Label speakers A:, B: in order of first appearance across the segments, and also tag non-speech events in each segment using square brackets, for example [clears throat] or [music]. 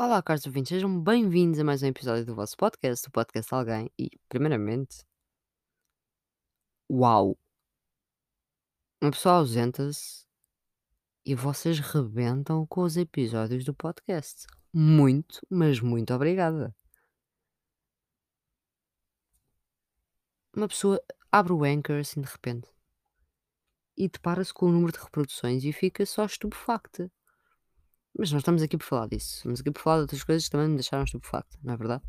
A: Olá, caros ouvintes, sejam bem-vindos a mais um episódio do vosso podcast, o Podcast Alguém. E, primeiramente, uau! Uma pessoa ausenta-se e vocês rebentam com os episódios do podcast. Muito, mas muito obrigada. Uma pessoa abre o Anchor assim de repente e depara-se com o número de reproduções e fica só estupefacta. Mas nós estamos aqui por falar disso. Estamos aqui por falar de outras coisas que também me deixaram estupefacta, não é verdade?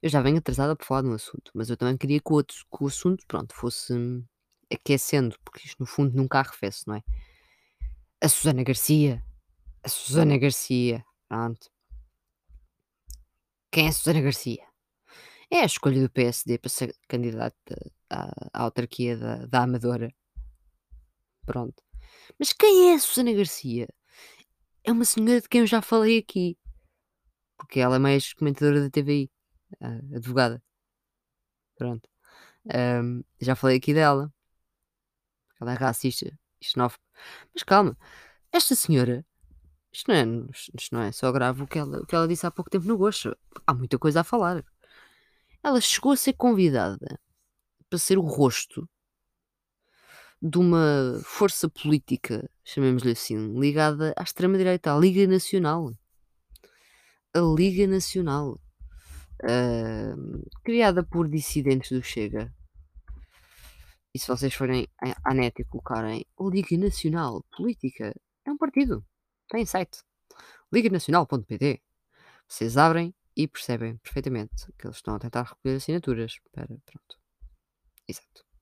A: Eu já venho atrasada por falar de um assunto, mas eu também queria que o, outro, que o assunto, pronto, fosse aquecendo, porque isto no fundo nunca arrefece, não é? A Susana Garcia. A Susana Garcia. Pronto. Quem é a Susana Garcia? É a escolha do PSD para ser candidata à, à autarquia da, da Amadora. Pronto. Mas quem é a Susana Garcia? É uma senhora de quem eu já falei aqui. Porque ela é mais comentadora da TVI. advogada. Pronto. Hum, já falei aqui dela. Ela é racista xenófoba. Mas calma. Esta senhora... Isto não, é, isto não é só grave o que, ela, o que ela disse há pouco tempo no Gosto. Há muita coisa a falar. Ela chegou a ser convidada para ser o rosto de uma força política, chamemos-lhe assim, ligada à extrema-direita, à Liga Nacional. A Liga Nacional. Uh, criada por dissidentes do Chega. E se vocês forem à net e colocarem Liga Nacional Política, é um partido. Tem site. liganacional.pt. Vocês abrem e percebem perfeitamente que eles estão a tentar recolher assinaturas para. Pronto. Exato.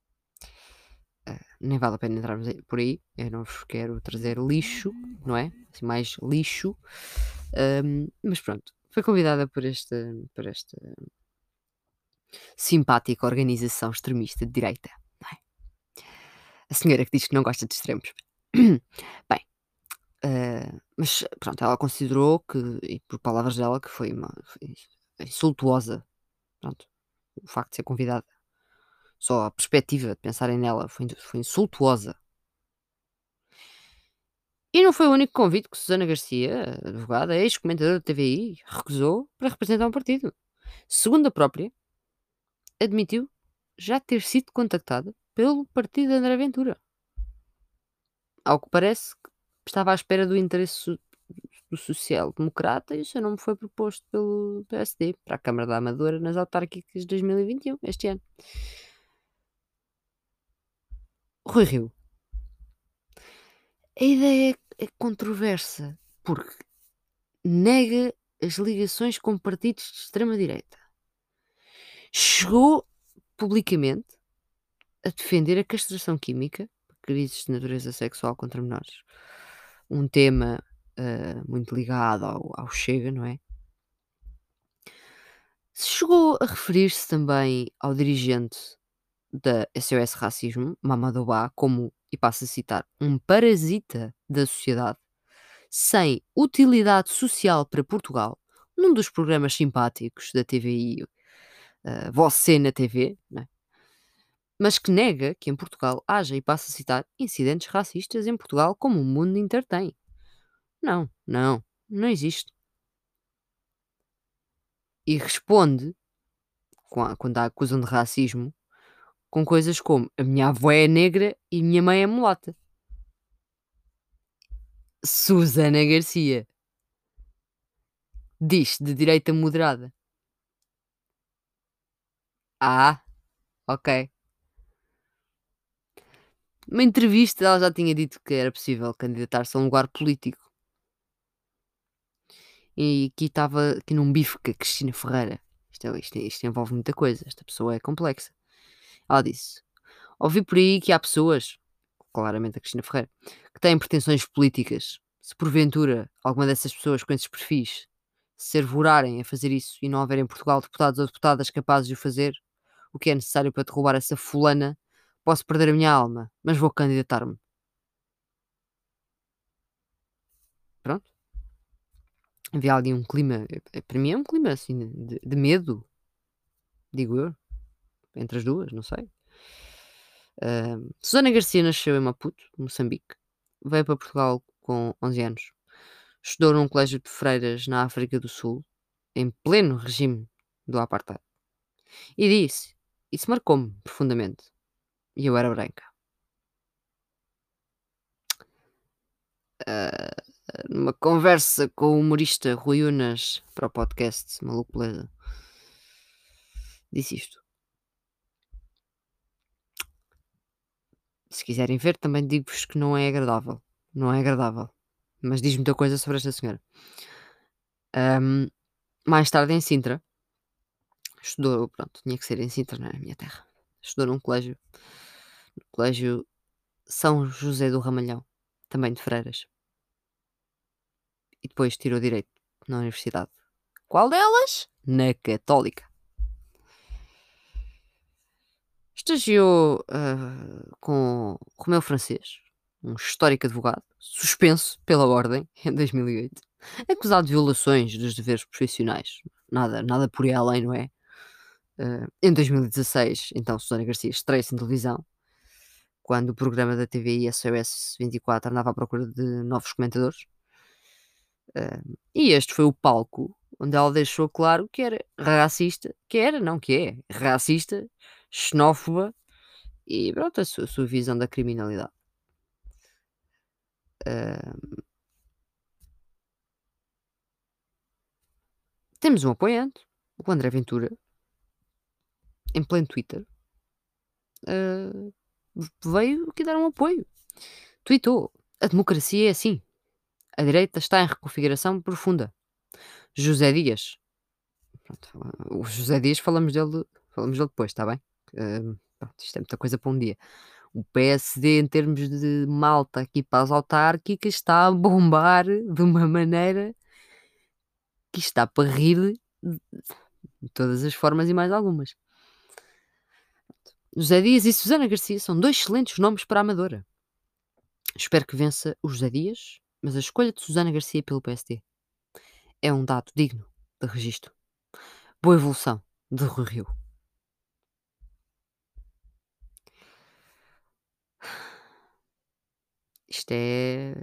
A: Nem vale a pena entrarmos por aí. Eu não vos quero trazer lixo, não é? Assim, mais lixo. Um, mas pronto, foi convidada por esta, por esta simpática organização extremista de direita. É? A senhora que diz que não gosta de extremos. [clears throat] Bem, uh, mas pronto, ela considerou que, e por palavras dela, que foi uma foi insultuosa. Pronto, o facto de ser convidada só a perspectiva de pensarem nela foi, foi insultuosa. E não foi o único convite que Susana Garcia, advogada, ex-comentadora da TVI, recusou para representar um partido. Segundo a própria, admitiu já ter sido contactada pelo partido de André Ventura. Ao que parece, estava à espera do interesse do social-democrata e o seu nome foi proposto pelo PSD para a Câmara da Amadora nas autárquicas de 2021, este ano. Rui Rio. A ideia é controversa porque nega as ligações com partidos de extrema-direita. Chegou publicamente a defender a castração química crises de natureza sexual contra menores. Um tema uh, muito ligado ao, ao Chega, não é? Chegou a referir-se também ao dirigente da SOS Racismo, Mamadou Ba, como, e passo a citar, um parasita da sociedade, sem utilidade social para Portugal, num dos programas simpáticos da TVI, uh, eh, Você na TV, né? mas que nega que em Portugal haja, e passo a citar, incidentes racistas em Portugal como o mundo inteiro tem. Não, não, não existe. E responde, quando a acusam de racismo, com coisas como a minha avó é negra e minha mãe é mulata. Susana Garcia diz de direita moderada. Ah, ok. Uma entrevista ela já tinha dito que era possível candidatar-se a um lugar político. E aqui estava aqui num bife a Cristina Ferreira. Isto, é, isto, isto envolve muita coisa. Esta pessoa é complexa. Ela disse: Ouvi por aí que há pessoas, claramente a Cristina Ferreira, que têm pretensões políticas. Se porventura alguma dessas pessoas com esses perfis se arvorarem a fazer isso e não houver em Portugal deputados ou deputadas capazes de o fazer, o que é necessário para derrubar essa fulana, posso perder a minha alma, mas vou candidatar-me. Pronto. Havia ali um clima, eh, para mim é um clima assim de, de medo, digo eu entre as duas, não sei. Uh, Susana Garcia nasceu em Maputo, Moçambique. Veio para Portugal com 11 anos. Estudou num colégio de freiras na África do Sul, em pleno regime do apartheid. E disse, isso marcou-me profundamente. E eu era branca. Uh, numa conversa com o humorista Rui Unas para o podcast Maluco Beleza, disse isto. Se quiserem ver, também digo-vos que não é agradável. Não é agradável. Mas diz muita coisa sobre esta senhora. Um, mais tarde em Sintra, estudou, pronto, tinha que ser em Sintra, não é? Minha terra. Estudou num colégio, no colégio São José do Ramalhão, também de Freiras. E depois tirou Direito na universidade. Qual delas? Na Católica. Estagiou uh, com Romeu Francês, um histórico advogado, suspenso pela Ordem [laughs] em 2008, acusado de violações dos deveres profissionais. Nada, nada por aí além, não é? Uh, em 2016, então, Susana Garcia estreia-se em televisão, quando o programa da TVI SOS 24 andava à procura de novos comentadores. Uh, e este foi o palco onde ela deixou claro que era racista, que era, não que é, racista, xenófoba e pronto, a sua, a sua visão da criminalidade. Uh, temos um apoiante, o André Ventura, em pleno Twitter, uh, veio aqui dar um apoio. Tweetou: A democracia é assim. A direita está em reconfiguração profunda. José Dias. Pronto, o José Dias falamos dele, falamos dele depois, está bem? Pronto, isto é muita coisa para um dia. O PSD, em termos de malta aqui para as autárquicas, está a bombar de uma maneira que está para rir de todas as formas e mais algumas. José Dias e Susana Garcia são dois excelentes nomes para a Amadora. Espero que vença o José Dias, mas a escolha de Susana Garcia pelo PSD é um dado digno de registro. Boa evolução de Rui Rio. Isto é...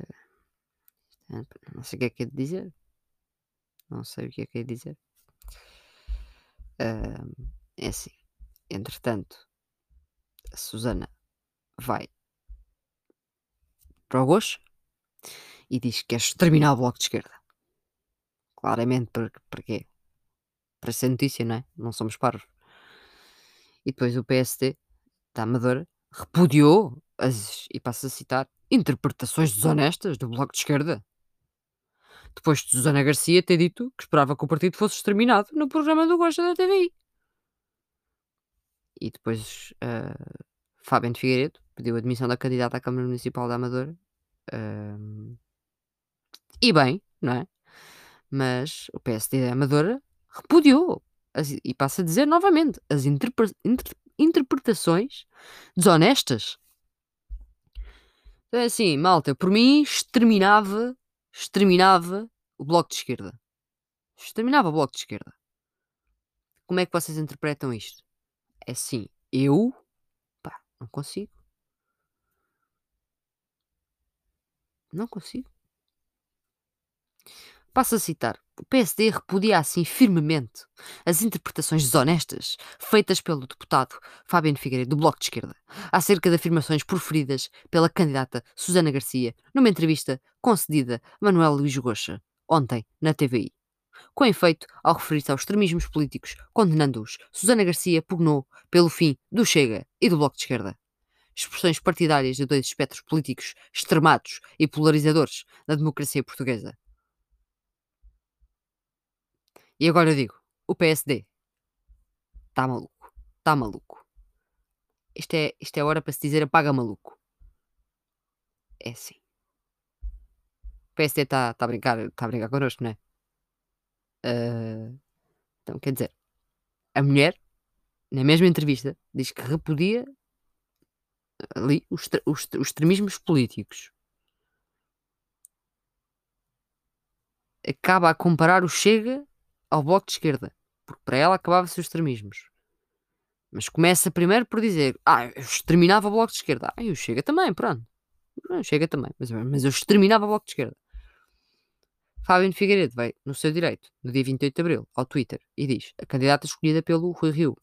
A: Não sei o que é que é de dizer. Não sei o que é que é de dizer. Uh, é assim. Entretanto, a Susana vai para o Gosto e diz que quer exterminar o Bloco de Esquerda. Claramente, para quê? Para ser notícia, não é? Não somos parvos. E depois o PSD, da Amadora, repudiou as, e passa a citar, interpretações desonestas do Bloco de Esquerda. Depois de Susana Garcia ter dito que esperava que o partido fosse exterminado no programa do Gosta da TVI. E depois uh, Fábio de Figueiredo pediu a admissão da candidata à Câmara Municipal da Amadora. Uh, e bem, não é? Mas o PSD da Amadora repudiou as, e passa a dizer novamente as interpre, inter, interpretações desonestas. Então é assim, malta, por mim exterminava, exterminava o Bloco de Esquerda. Exterminava o Bloco de Esquerda. Como é que vocês interpretam isto? É assim, eu pá, não consigo. Não consigo. Passo a citar. O PSD repudia assim firmemente as interpretações desonestas feitas pelo deputado Fábio Figueiredo do Bloco de Esquerda acerca de afirmações proferidas pela candidata Susana Garcia numa entrevista concedida a Manuel Luís Goxa ontem na TVI. Com efeito, ao referir-se aos extremismos políticos, condenando-os, Susana Garcia pugnou pelo fim do Chega e do Bloco de Esquerda. Expressões partidárias de dois espectros políticos extremados e polarizadores na democracia portuguesa. E agora eu digo: o PSD está maluco. Está maluco. Isto é, isto é hora para se dizer apaga maluco. É assim. O PSD está tá a brincar, está a brincar connosco, não é? Uh, então, quer dizer, a mulher, na mesma entrevista, diz que repudia ali os, os, os extremismos políticos. Acaba a comparar o Chega ao Bloco de Esquerda, porque para ela acabava-se os extremismos. Mas começa primeiro por dizer: Ah, eu exterminava o Bloco de Esquerda. Ah, eu chega também, pronto. Chega também, mas, mas eu exterminava o Bloco de Esquerda. Fábio Figueiredo vai, no seu direito, no dia 28 de Abril, ao Twitter e diz: a candidata escolhida pelo Rui Rio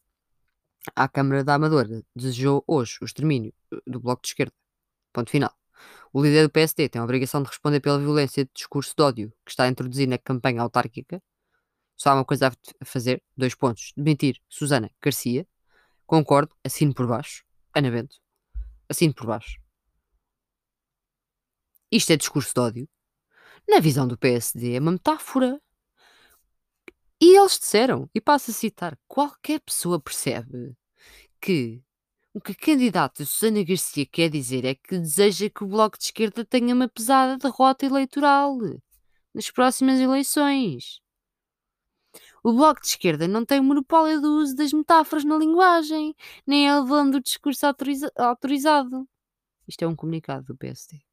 A: à Câmara da Amadora desejou hoje o extermínio eh, do Bloco de Esquerda. Ponto final. O líder do PSD tem a obrigação de responder pela violência de discurso de ódio que está a introduzir na campanha autárquica. Só há uma coisa a fazer, dois pontos. Demitir Susana Garcia. Concordo, assino por baixo. Ana Bento. Assino por baixo. Isto é discurso de ódio. Na visão do PSD é uma metáfora. E eles disseram, e passo a citar, qualquer pessoa percebe que o que a candidata Susana Garcia quer dizer é que deseja que o Bloco de Esquerda tenha uma pesada derrota eleitoral nas próximas eleições. O Bloco de Esquerda não tem o monopólio do uso das metáforas na linguagem, nem é o dono do discurso autoriza autorizado. Isto é um comunicado do PSD.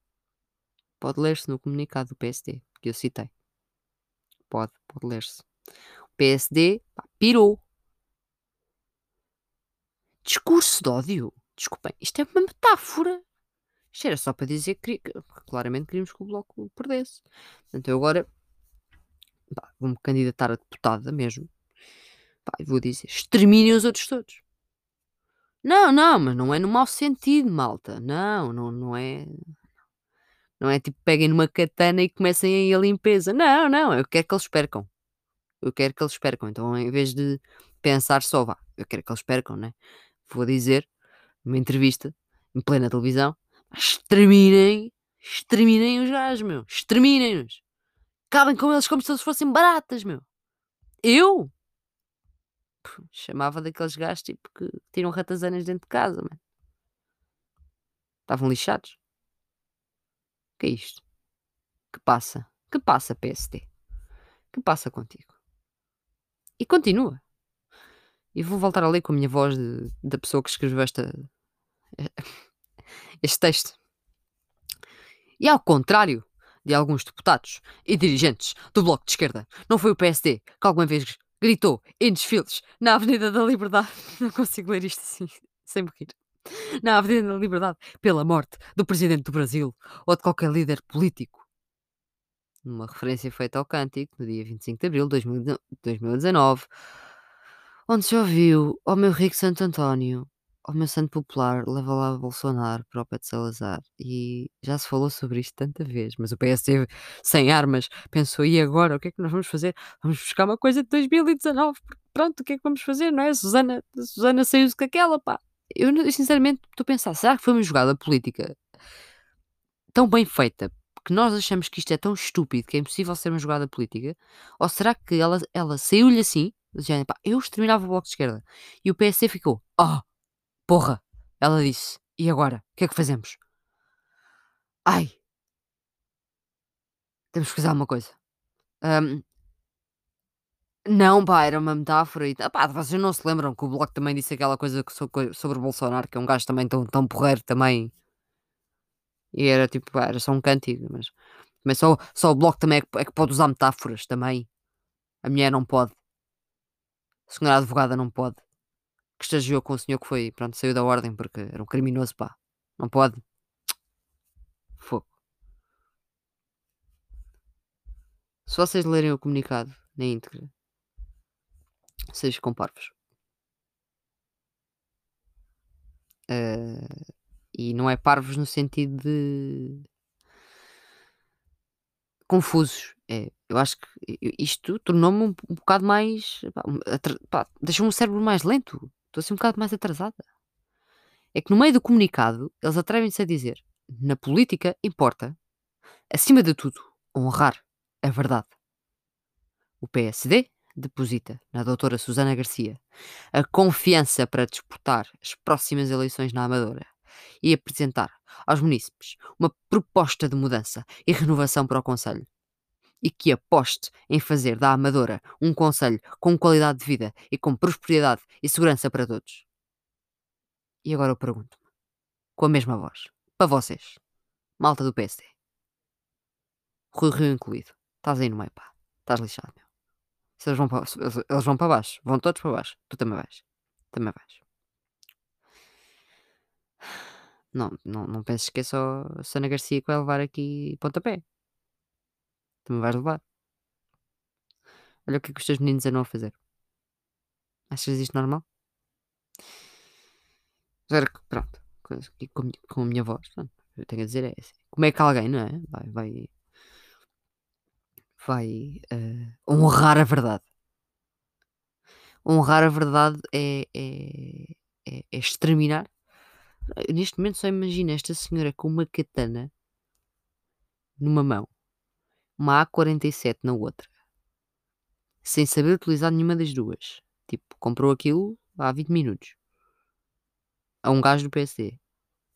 A: Pode ler-se no comunicado do PSD, que eu citei. Pode, pode ler-se. O PSD pá, pirou. Discurso de ódio. Desculpem, isto é uma metáfora. Isto era só para dizer que, que claramente queríamos que o Bloco perdesse. Portanto, eu agora vou-me candidatar a deputada mesmo. Pá, vou dizer: exterminem os outros todos. Não, não, mas não é no mau sentido, malta. Não, não, não é. Não é tipo peguem numa katana e comecem aí a limpeza. Não, não, eu quero que eles percam. Eu quero que eles percam. Então, em vez de pensar só, vá, eu quero que eles percam, né? vou dizer, numa entrevista, em plena televisão, exterminem, exterminem os gajos, meu, exterminem-nos. Acabem com eles como se eles fossem baratas, meu. Eu? chamava daqueles gajos tipo que tiram ratazanas dentro de casa, mano. Estavam lixados. O que é isto? Que passa? Que passa, PSD? Que passa contigo? E continua. E vou voltar a ler com a minha voz de, da pessoa que escreveu esta, [laughs] este texto. E ao contrário de alguns deputados e dirigentes do Bloco de Esquerda, não foi o PSD que alguma vez gritou em desfiles na Avenida da Liberdade. [laughs] Não consigo ler isto assim, sem morrer. Na Avenida da Liberdade, pela morte do Presidente do Brasil ou de qualquer líder político. Numa referência feita ao cântico, no dia 25 de abril de 2019 onde se ouviu: Ó meu rico Santo António, ó meu santo popular, leva lá Bolsonaro para o pé de Salazar. E já se falou sobre isto tanta vez, mas o PSD sem armas pensou: e agora? O que é que nós vamos fazer? Vamos buscar uma coisa de 2019, porque pronto, o que é que vamos fazer, não é? Susana, Susana saiu-se com aquela, pá. Eu sinceramente estou a pensar: será que foi uma jogada política tão bem feita que nós achamos que isto é tão estúpido que é impossível ser uma jogada política? Ou será que ela, ela saiu-lhe assim género, pá, eu exterminava o Bloco de Esquerda. E o PSD ficou, oh, porra. Ela disse, e agora? O que é que fazemos? Ai. Temos que fazer alguma coisa. Um, não, pá, era uma metáfora e pá, vocês não se lembram que o Bloco também disse aquela coisa sobre o Bolsonaro, que é um gajo também tão, tão porreiro também. E era tipo, pá, era só um cântico, mas, mas só, só o Bloco também é que, é que pode usar metáforas também. A mulher não pode. A senhora advogada não pode. Que estagiou com o senhor que foi, pronto, saiu da ordem porque era um criminoso, pá. Não pode. [tsk] Fogo. Se vocês lerem o comunicado na íntegra, vocês com parvos. Uh, e não é parvos no sentido de confusos. É, eu acho que isto tornou-me um, um bocado mais. deixou-me o cérebro mais lento. Estou assim um bocado mais atrasada. É que no meio do comunicado, eles atrevem-se a dizer: na política importa, acima de tudo, honrar a verdade. O PSD deposita na doutora Susana Garcia a confiança para disputar as próximas eleições na Amadora e apresentar aos munícipes uma proposta de mudança e renovação para o Conselho e que aposte em fazer da Amadora um conselho com qualidade de vida e com prosperidade e segurança para todos. E agora eu pergunto-me, com a mesma voz, para vocês, malta do PSD, Rui Rio incluído, estás aí no meio, pá, estás lixado, meu. Se eles vão para, eles, vão para baixo, vão todos para baixo, tu também vais, também vais. Não, não, não penses que é só Sana Garcia que vai levar aqui pontapé. Também vais levar. Olha o que é que os teus meninos andam a fazer. Achas isto normal? Agora pronto, com, com a minha voz, pronto, eu tenho a dizer é assim. Como é que alguém, não é? Vai, vai, vai eh, honrar a verdade. Honrar a verdade é, é, é, é exterminar. Neste momento só imagino esta senhora com uma katana numa mão, uma A47 na outra, sem saber utilizar nenhuma das duas. Tipo, comprou aquilo há 20 minutos. A um gajo do PSD.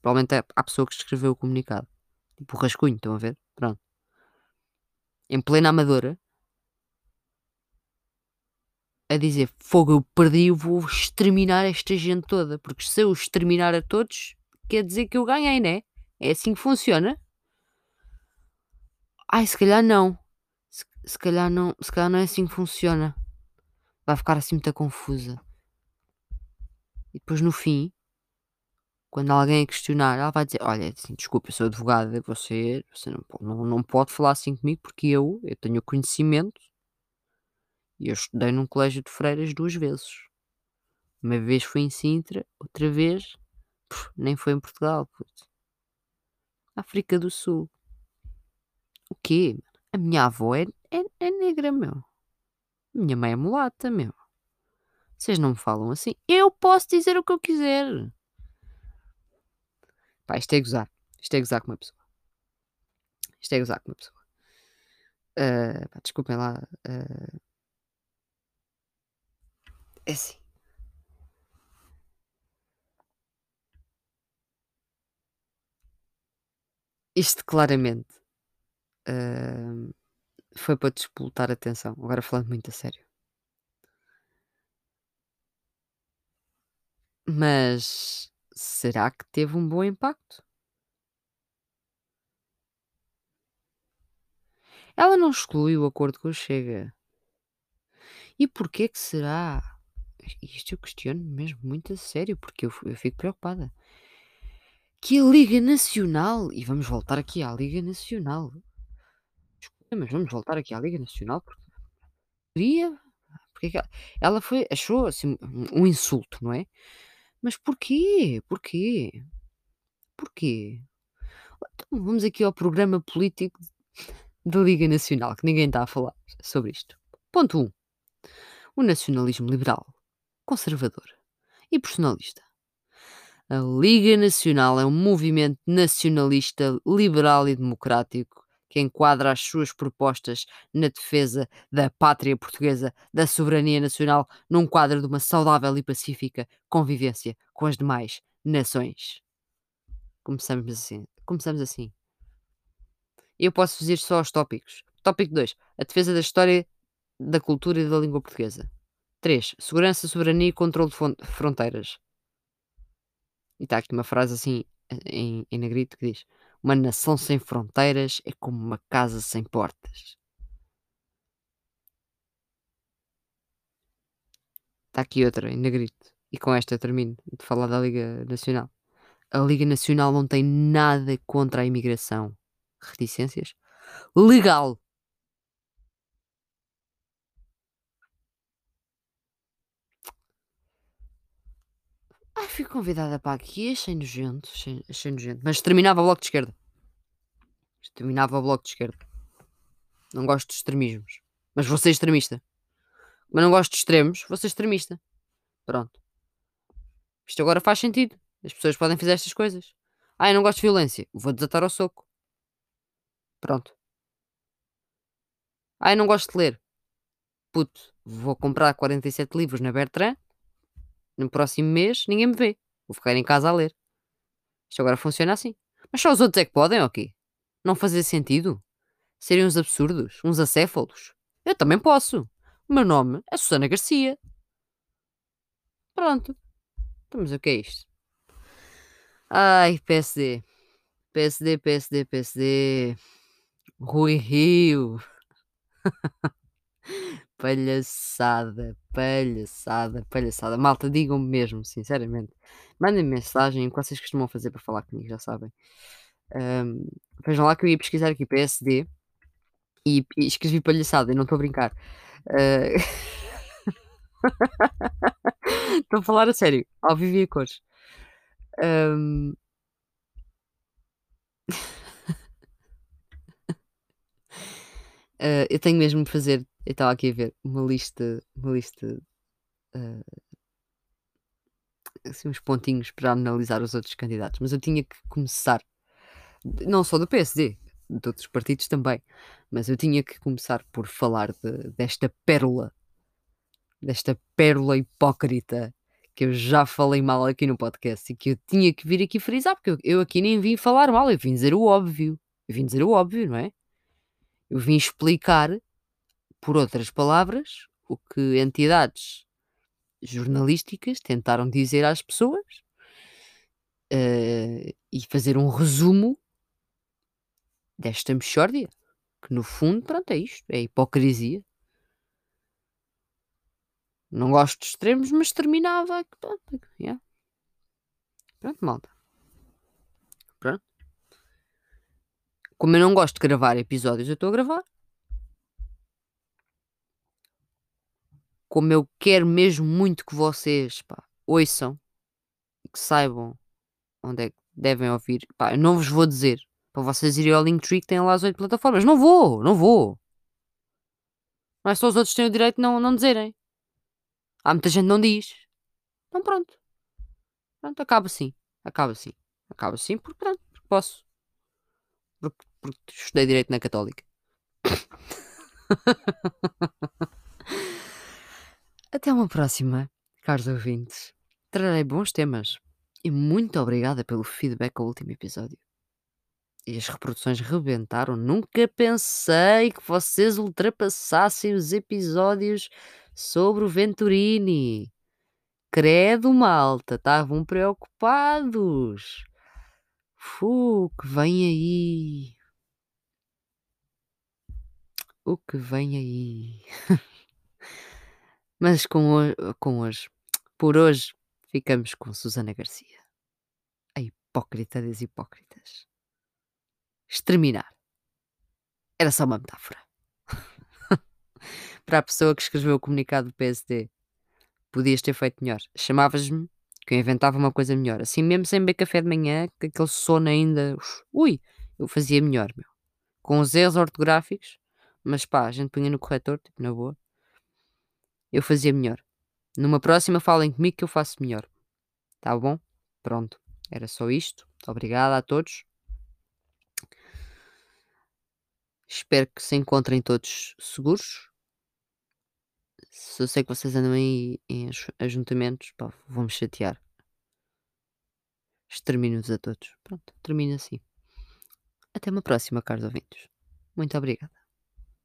A: Provavelmente é a pessoa que escreveu o comunicado. Tipo, o rascunho, estão a ver? Pronto. Em plena amadora. A dizer, fogo, eu perdi, eu vou exterminar esta gente toda. Porque se eu exterminar a todos, quer dizer que eu ganhei, né? É assim que funciona. Ai, se calhar não. Se, se calhar não. Se calhar não é assim que funciona. Vai ficar assim muito confusa. E depois no fim, quando alguém a questionar, ela vai dizer: Olha, assim, desculpa, eu sou advogada, você, você não, não, não pode falar assim comigo porque eu, eu tenho conhecimento e eu estudei num colégio de freiras duas vezes. Uma vez foi em Sintra, outra vez nem foi em Portugal. puto. África do Sul. Quê? A minha avó é, é, é negra, meu. Minha mãe é mulata, meu. Vocês não me falam assim. Eu posso dizer o que eu quiser. Pá, isto é gozar. Isto é gozar com uma pessoa. Isto é gozar com uma pessoa. Ah, pá, desculpem lá. ah. é assim. Isto claramente ah, foi para despoltar a atenção. Agora falando muito a sério. Mas será que teve um bom impacto? Ela não exclui o acordo com o Chega. E porquê que será? Isto eu questiono mesmo muito a sério, porque eu, eu fico preocupada. Que a Liga Nacional, e vamos voltar aqui à Liga Nacional. Mas vamos voltar aqui à Liga Nacional porque queria. Porque é ela, foi, achou assim um insulto, não é? Mas porquê? Porquê? Porquê? Então, vamos aqui ao programa político da Liga Nacional, que ninguém está a falar sobre isto. Ponto 1. Um, o nacionalismo liberal, conservador e personalista. A Liga Nacional é um movimento nacionalista, liberal e democrático que enquadra as suas propostas na defesa da pátria portuguesa, da soberania nacional, num quadro de uma saudável e pacífica convivência com as demais nações. Começamos assim. Começamos assim. Eu posso dizer só os tópicos. Tópico 2. A defesa da história, da cultura e da língua portuguesa. 3. Segurança, soberania e controle de fron- fronteiras. E está aqui uma frase assim em, em negrito que diz: Uma nação sem fronteiras é como uma casa sem portas. Está aqui outra em negrito. E com esta termino de falar da Liga Nacional. A Liga Nacional não tem nada contra a imigração. Reticências? Legal. Ai, fui convidada para aqui, achei nojento, achei, achei nojento. Mas terminava o bloco de esquerda. Terminava o bloco de esquerda. Não gosto de extremismos. Mas vou ser extremista. Mas não gosto de extremos, vou ser extremista. Pronto. Isto agora faz sentido. As pessoas podem fazer estas coisas. Ah, eu não gosto de violência. Vou desatar ao soco. Pronto. Ah, eu não gosto de ler. Puto, vou comprar 47 livros na Bertrand. No próximo mês, ninguém me vê. Vou ficar em casa a ler. Isto agora funciona assim. Mas só os outros é que podem, ok? Não fazer sentido? Serem uns absurdos? Uns acéfalos? Eu também posso. O meu nome é Susana Garcia. Pronto. Então, mas o que é isto? Ai, PSD. PSD, PSD, PSD. Rui Rio. [laughs] palhaçada, palhaçada, palhaçada. Malta, digam-me mesmo, sinceramente. Mandem mensagem o que vocês costumam fazer para falar comigo, já sabem. Ahm, vejam lá que eu ia pesquisar aqui PSD e, e escrevi palhaçada, e não estou a brincar. Eh, [laughs] Estou a falar a sério, ao vivo e a cores. Hum. [laughs] Eh, eu tenho mesmo de fazer, eu estava aqui a ver, uma lista, uma lista, eh, assim, uns pontinhos para analisar os outros candidatos, mas eu tinha que começar, não só do PSD, de outros partidos também, mas eu tinha que começar por falar de- desta pérola, desta pérola hipócrita que eu já falei mal aqui no podcast e que eu tinha que vir aqui frisar, porque eu, eu aqui nem vim falar mal, eu vim dizer o óbvio. Eu vim dizer o óbvio, não é? Eu vim explicar, por outras palavras, o que entidades jornalísticas tentaram dizer às pessoas eh, e fazer um resumo desta mexórdia, que no fundo, pronto, é isto, é hipocrisia. Não gosto de extremos, mas terminava. Pronto, yeah. pronto malta. Como eu não gosto de gravar episódios, eu estou a gravar. Como eu quero mesmo muito que vocês pá, ouçam e que saibam onde é que devem ouvir. Pá, eu não vos vou dizer para vocês irem ao Linktree que têm lá as oito plataformas. Não vou, não vou. Não é só os outros têm o direito de não, não dizerem. Há muita gente que não diz. Então pronto. Pronto, acaba assim. Acaba assim. Acaba assim porque pronto, porque posso. Porque, porque estudei direito na Católica. [laughs] Até uma próxima, caros ouvintes. Trarei bons temas. E muito obrigada pelo feedback ao último episódio. E as reproduções rebentaram. Nunca pensei que vocês ultrapassassem os episódios sobre o Venturini. Credo, malta, estavam preocupados. Fu, que vem aí? O que vem aí? [laughs] Mas com, ho- com hoje, por hoje, ficamos com Susana Garcia. A hipócrita das hipócritas. Exterminar. Era só uma metáfora. [laughs] Para a pessoa que escreveu o comunicado do PSD. Podias ter feito melhor. Chamavas-me que eu inventava uma coisa melhor. Assim mesmo sem beber café de manhã, com aquele sono ainda. Ui! Eu fazia melhor, meu. Com os erros ortográficos, mas pá, a gente punha no corretor, tipo, na boa. Eu fazia melhor. Numa próxima falem comigo que eu faço melhor. Tá bom? Pronto. Era só isto. Obrigada a todos. Espero que se encontrem todos seguros. Se eu sei que vocês andam aí em aj- ajuntamentos, pá, vou-me chatear. Extermino-vos a todos. Pronto, termino assim. Até uma próxima, caros ouvintes. Muito obrigada.